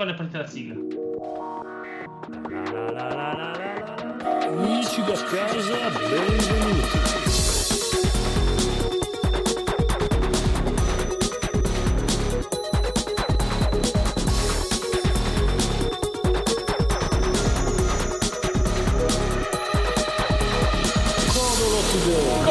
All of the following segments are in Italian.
quando è partita la sigla. La, la, la, la, la, la. Amici da casa, benvenuti. Codolo Today.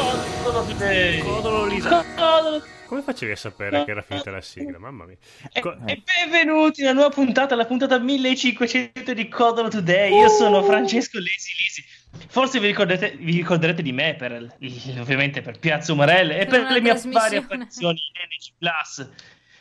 Codolo Today. Codolo Lisa. Codolo- Come facevi a sapere che era finita la sigla? Mamma mia. E, Co- e benvenuti alla nuova puntata, la puntata 1500 di Codolo Today. Io sono Francesco Lesi Lisi. Forse vi, ricordate- vi ricorderete di me per, ovviamente per Piazza Umarelle e Per per le mie varie apparizioni in NC Plus.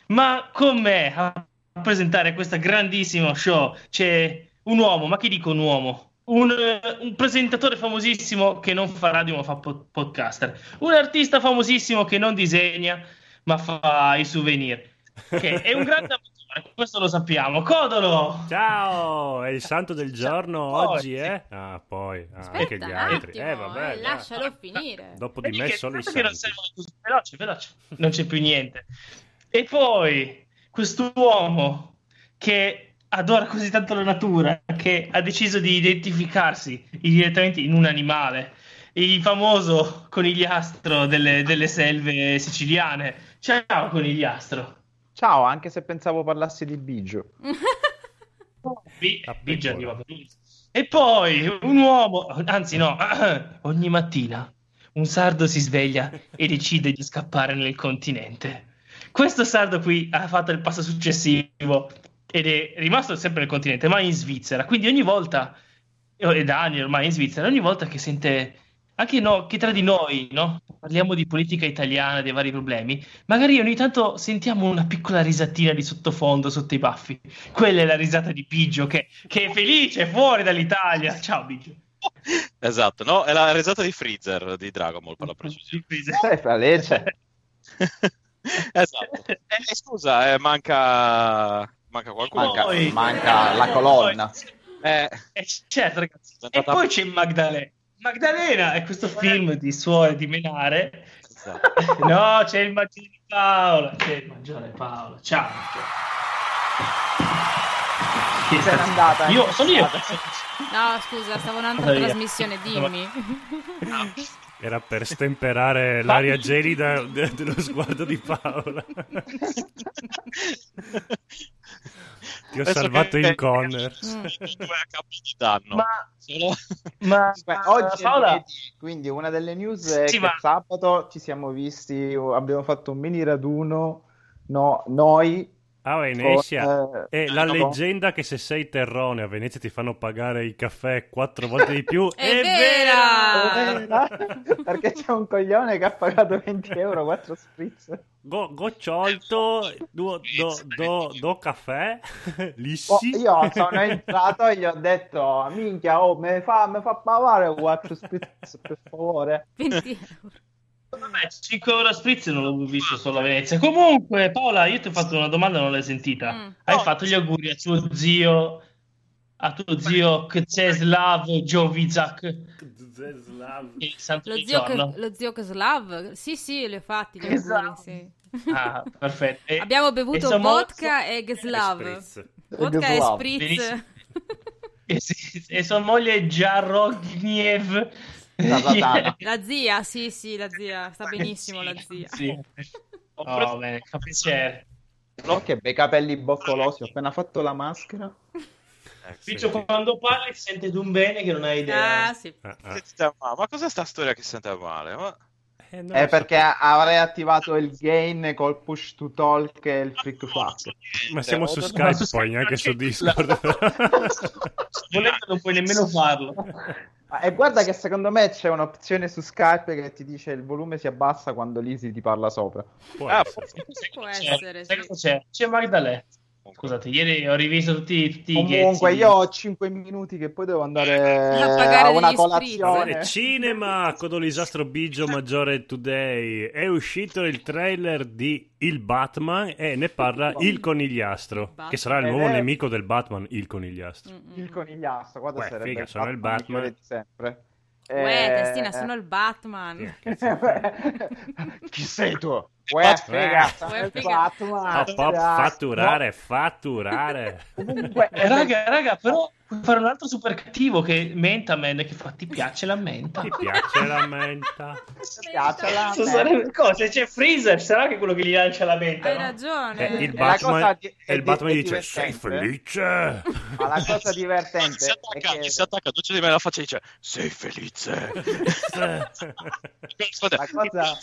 Ma con me a presentare questo grandissimo show c'è un uomo, ma che dico un uomo? Un, eh, un presentatore famosissimo che non fa radio ma fa po- podcaster. Un artista famosissimo che non disegna ma fa i souvenir. Che è un grande amatore, questo lo sappiamo. Codolo! Ciao, è il santo del giorno Poi- oggi, eh? Ah, poi, ah, anche Aspetta gli un altri. attimo, Eh, vabbè, eh, lascialo finire. Dopo di me che- solo i non santi. sei così veloce, veloce. Non c'è più niente. E poi quest'uomo che adora così tanto la natura che ha deciso di identificarsi direttamente in un animale, il famoso conigliastro delle, delle selve siciliane. Ciao conigliastro. Ciao, anche se pensavo parlassi di Bigio. Bi- arriva per lui. E poi un uomo, anzi no, ogni mattina un sardo si sveglia e decide di scappare nel continente. Questo sardo qui ha fatto il passo successivo ed è rimasto sempre nel continente, ma in Svizzera. Quindi ogni volta, è da anni ormai in Svizzera, ogni volta che sente, anche no, che tra di noi, no? Parliamo di politica italiana, dei vari problemi, magari ogni tanto sentiamo una piccola risatina di sottofondo sotto i baffi. Quella è la risata di Biggio che, che è felice, è fuori dall'Italia. Ciao Biggio. Esatto, no? È la risata di Freezer di Dragon Ball per la precisione. Sai, fra legge. esatto. Eh, scusa, eh, manca... manca qualcuno. Manca, Poi- manca la colonna. Eh, E c- certo, ragazzi. E poi c'è Magdalena. Magdalena è questo film di suore di menare. esatto. No, c'è il maggiore Paola. C'è il maggiore Paola. Ciao. Che Se n'è cazzo- andata. eh. Io sono io. No, scusa, stavo in un'altra via. trasmissione, dimmi. Era per stemperare l'aria gelida de- dello sguardo di Paola. Ti ho Penso salvato che- in corner. Mm. Ma, ma Beh, oggi è Paola, lunedì, quindi una delle news è Sì, che ma- sabato ci siamo visti, abbiamo fatto un mini raduno, no, noi, Ah, Venetia. con, eh, È la no, leggenda che se sei terrone a Venezia ti fanno pagare il caffè quattro volte di più. È È vera! perché c'è un coglione che ha pagato 20 euro 4 spritz. Go, gocciolto, do, do, do, do caffè, Oh, lissi. io sono entrato e gli ho detto minchia oh mi fa, mi fa pagare 4 spritz per favore 20 euro. Vabbè, 5 euro a spritz non l'ho visto solo a Venezia. Comunque, Paola, io ti ho fatto una domanda, non l'hai sentita. Mm. Hai No. fatto gli auguri a tuo zio, a tuo zio Kceslav Jovizak, Lo zio, giorno. lo zio Koslav? Sì, sì, li ho fatti gli Esatto. auguri, sì. Ah, perfetto. E- Abbiamo e bevuto siamo- vodka e. Spritz. Vodka e spritz. E, sì, e sua moglie Jarogniev. La zia, sì, sì, la zia. Sta benissimo la zia. Sì. Oh, preso- bene, fa piacere. Oh, che bei capelli boccolosi ho appena fatto la maschera Eh, sì. Piccio, quando parli si sente d'un bene che non hai idea. Ah, sì. Ah, ah. Ma cos'è sta storia che sente male? Ma... Eh, è perché sapevo. avrei attivato il gain col push to talk e il flick flack Ma siamo su Skype su poi, neanche su Discord. Volendo non puoi nemmeno farlo. Ah, e guarda che secondo me c'è un'opzione su Skype che ti dice il volume si abbassa quando Lisi ti parla sopra Può Ah, essere. Può C'è- essere, sai sì. c'è? C'è Magdalè. Scusate, ieri ho rivisto tutti, tutti i comunque io ho 5 minuti che poi devo andare A pagare a una colazione. Eh, Cinema, Codolisastro Bigio Maggiore Today. È uscito il trailer di Il Batman e ne parla il conigliastro, che sarà il nuovo Eh, nemico del Batman, il conigliastro. Mm-mm. il conigliastro guarda Uè, sarebbe figa, il sono il Batman. di sempre Uè, Eh, testina, sono il Batman. Chi sei tu? Uè, figa, Uè. Batman. Pop, fatturare, fatturare. Comunque, Eh, raga, raga, però puoi fare un altro super cattivo che Menta Man che fa ti piace la menta. Ti piace la menta? piace la menta. sarebbe- cosa? C'è Freezer, sarà che è quello che gli lancia la menta, Hai no? ragione. E il la cosa Batman, di- e è il di- Batman è gli dice: Sei divertente. felice? Ma la cosa divertente Si è attacca, che gli si attacca due di me la faccia e dice sei felice. La cosa-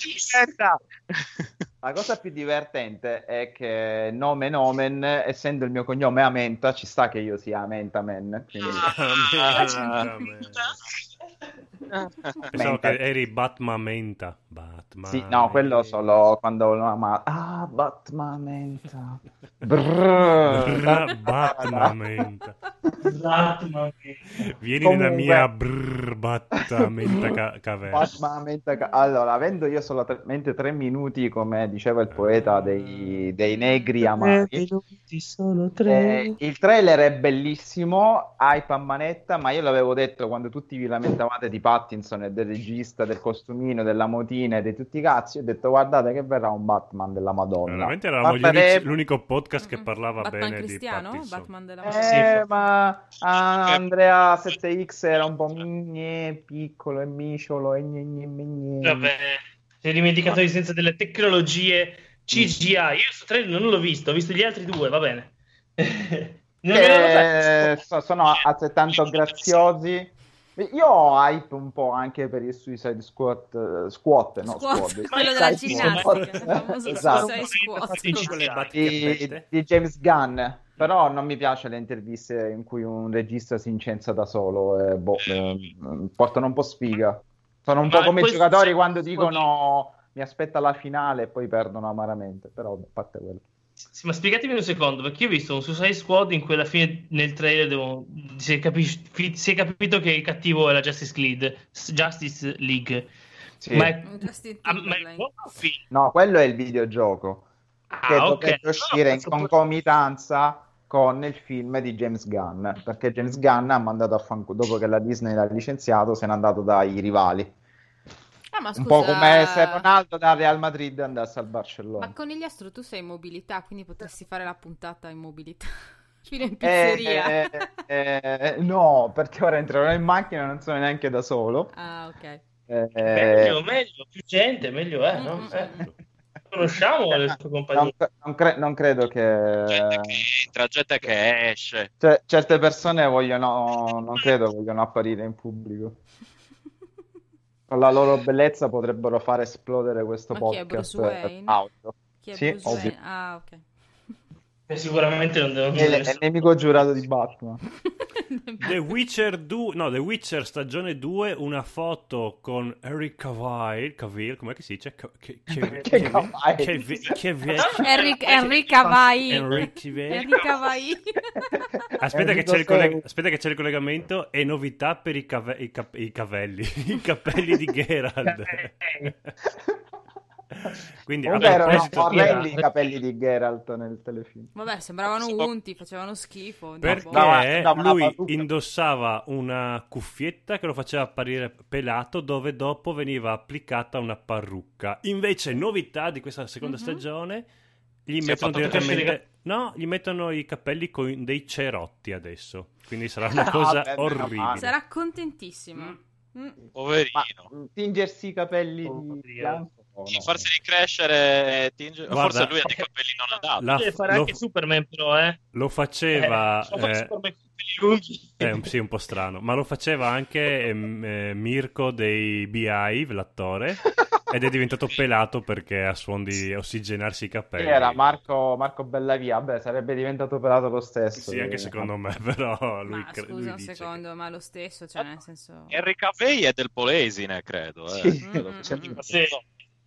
la cosa più divertente è che nome Nomen, essendo il mio cognome Amenta, ci sta che io sia Amenta Man. Quindi... Menta. Pensavo che eri Batman menta. Batman. Sì, no, quello solo quando no, ma ah, Batman Menta. Brrr. Batman menta. Esatto, ma- Vieni Comunque- nella mia brr, Batman menta ca- caverna. Batman Menta ca- Allora, avendo io solamente tre minuti, come diceva il poeta dei, dei negri sono Eh, il trailer è bellissimo, hype a manetta, ma io l'avevo detto quando tutti vi lamentavate di Pattinson e del regista, del costumino, della motina e di tutti i cazzi, ho detto guardate che verrà un Batman della Madonna. Veramente eravamo unici- l'unico podcast che parlava Batman bene cristiano? di Pattinson. Batman della Eh, ma ah, Andrea 7X era un po' gne, piccolo e miciolo e gne, gne, gne, gne. Vabbè, si è dimenticato di senza delle tecnologie CGI. Io questo trailer non l'ho visto, ho visto gli altri due, va bene. Eh, so- sono altrettanto graziosi. Io ho hype un po' anche per il Suicide Squad, eh, Squat, no, Squat, Squad. quello della ginnastica, Esatto. Di, di James Gunn, però non mi piace le interviste in cui un regista si incensa da solo e boh, eh, portano un po' sfiga. Sono un Ma po' come i giocatori quando dicono mi aspetta la finale e poi perdono amaramente, però a parte quello. Sì, ma spiegatemi un secondo, perché io ho visto un Suicide Squad in cui alla fine nel trailer devo- si, è capi- si è capito che il cattivo è la Justice League. Justice League. Sì. Ma è, ah, ma è? No, quello è il videogioco che Ah, ok. dovrebbe uscire in No, no, concomitanza con il film di James Gunn, perché James Gunn ha mandato a fanculo, dopo che la Disney l'ha licenziato, se n'è andato dai rivali. Ma Un scusa, po' come se Ronaldo dal Real Madrid andasse al Barcellona. Ma Conigliastro tu sei in mobilità, quindi potresti fare la puntata in mobilità. Fino in Eh, pizzeria. eh, eh, no, perché ora entrerò in macchina e non sono neanche da solo. Ah, ok. Eh, Meglio, meglio, più gente, meglio è, no? Mm, Eh, mm, conosciamo le sue non, compagnie. non cre- non credo che... Gente che entra, gente che esce. Cioè, certe persone vogliono, non credo vogliono apparire in pubblico. Con la loro bellezza potrebbero far esplodere questo Ma chi è, podcast Bruce Wayne? audio. Chi è Sì, Bruce ovvio. Wayne? Ah, ok. Eh, Sicuramente non devono È, il- è il nemico giurato di Batman. The Witcher 2, no, The Witcher stagione 2, una foto con Henry Cavill, Cavill, com'è che si dice? Che Cavill? Henry Cavill. Aspetta che, c'è il colleg- Sei. aspetta che c'è il collegamento e novità per i, cave- i cap- i cavelli, i capelli di Geralt. Quindi a Comunque erano proposito, orrendi i capelli di Geralt nel telefilm. Vabbè, sembravano unti, facevano schifo. perché dava una lui indossava una cuffietta che lo faceva apparire pelato dove dopo veniva applicata una parrucca. Invece, novità di questa seconda Mhm. stagione, gli Si mettono direttamente... crescere No, gli mettono i capelli con dei cerotti adesso. Quindi sarà una Ah, cosa meno orribile. Sarà contentissimo. Mm. Poverino. Ma mh, tingersi i capelli Oh, di bianco? No? Farseli crescere tinge- Guarda- Forse lui ha dei capelli non adatti. La- Deve fare lo- anche Superman, però, eh. Lo faceva... Eh, eh, Superman lunghi. È un, sì, un po' strano, ma lo faceva anche ehm, eh, Mirko dei Beehive, l'attore, ed è diventato pelato perché ha suon di ossigenarsi i capelli. era Marco, Marco Bellavia? Beh, sarebbe diventato pelato lo stesso. Sì, anche Eh, secondo me, però lui, Ma cre- scusa lui un dice secondo, ma lo stesso, cioè nel senso... Henry Cavill è del Polesine, credo. Eh. Sì. Credo Mm, che sia mm, di- mm. Sì,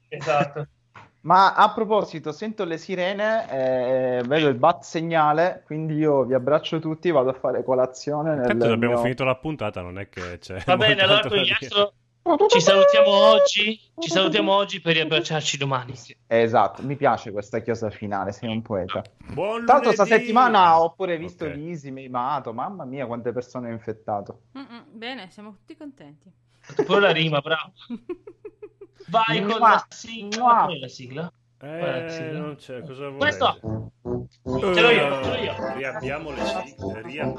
esatto. Ma a proposito, sento le sirene, eh, vedo il bat segnale, quindi io vi abbraccio tutti, vado a fare colazione. Nel Tanto abbiamo mio- finito la puntata, non è che c'è Va bene, allora con gli astro ci salutiamo oggi. Ci salutiamo oggi per riabbracciarci domani. Esatto, mi piace questa chiosa finale, sei un poeta. Buon Tanto sta lunedì! settimana ho pure visto Ok. Lisi, Meimato, mamma mia quante persone ho infettato. Mm, mm, Bene, siamo tutti contenti. Pure la rima, bravo. Vai con la sigla. Qual è la sigla? Eh, sì. non c'è, cosa vuoi? Questo! Ce l'ho io, ce l'ho io. Riabbiamo le sigle, riabbiamo.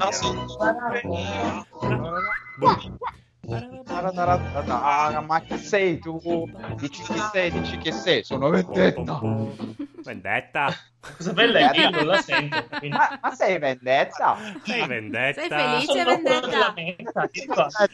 Ah, Ma chi sei tu? Dici chi sei, dici che sei, sono vendetta. Vendetta. Cosa bella è che io non la sento. quindi- Ma, ma sei vendetta? Sei vendetta. Sei felice? Sono vendetta.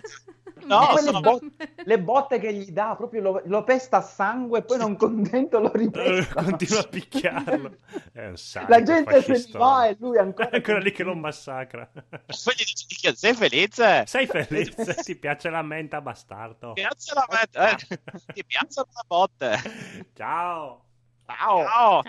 menta? No, sono- bot- le botte che gli dà, proprio lo, lo pesta a sangue e poi non contento lo Eh, ripesta. Continua a picchiarlo. È un sacco. La gente se ne va e lui ancora... È ancora lì che lo massacra. Poi gli dici, "Minchia, sei felice? Sei felice? Ti piace la menta, bastardo? Piazza la met- eh, ti piazzano le botte. Ciao. Ciao! Ciao.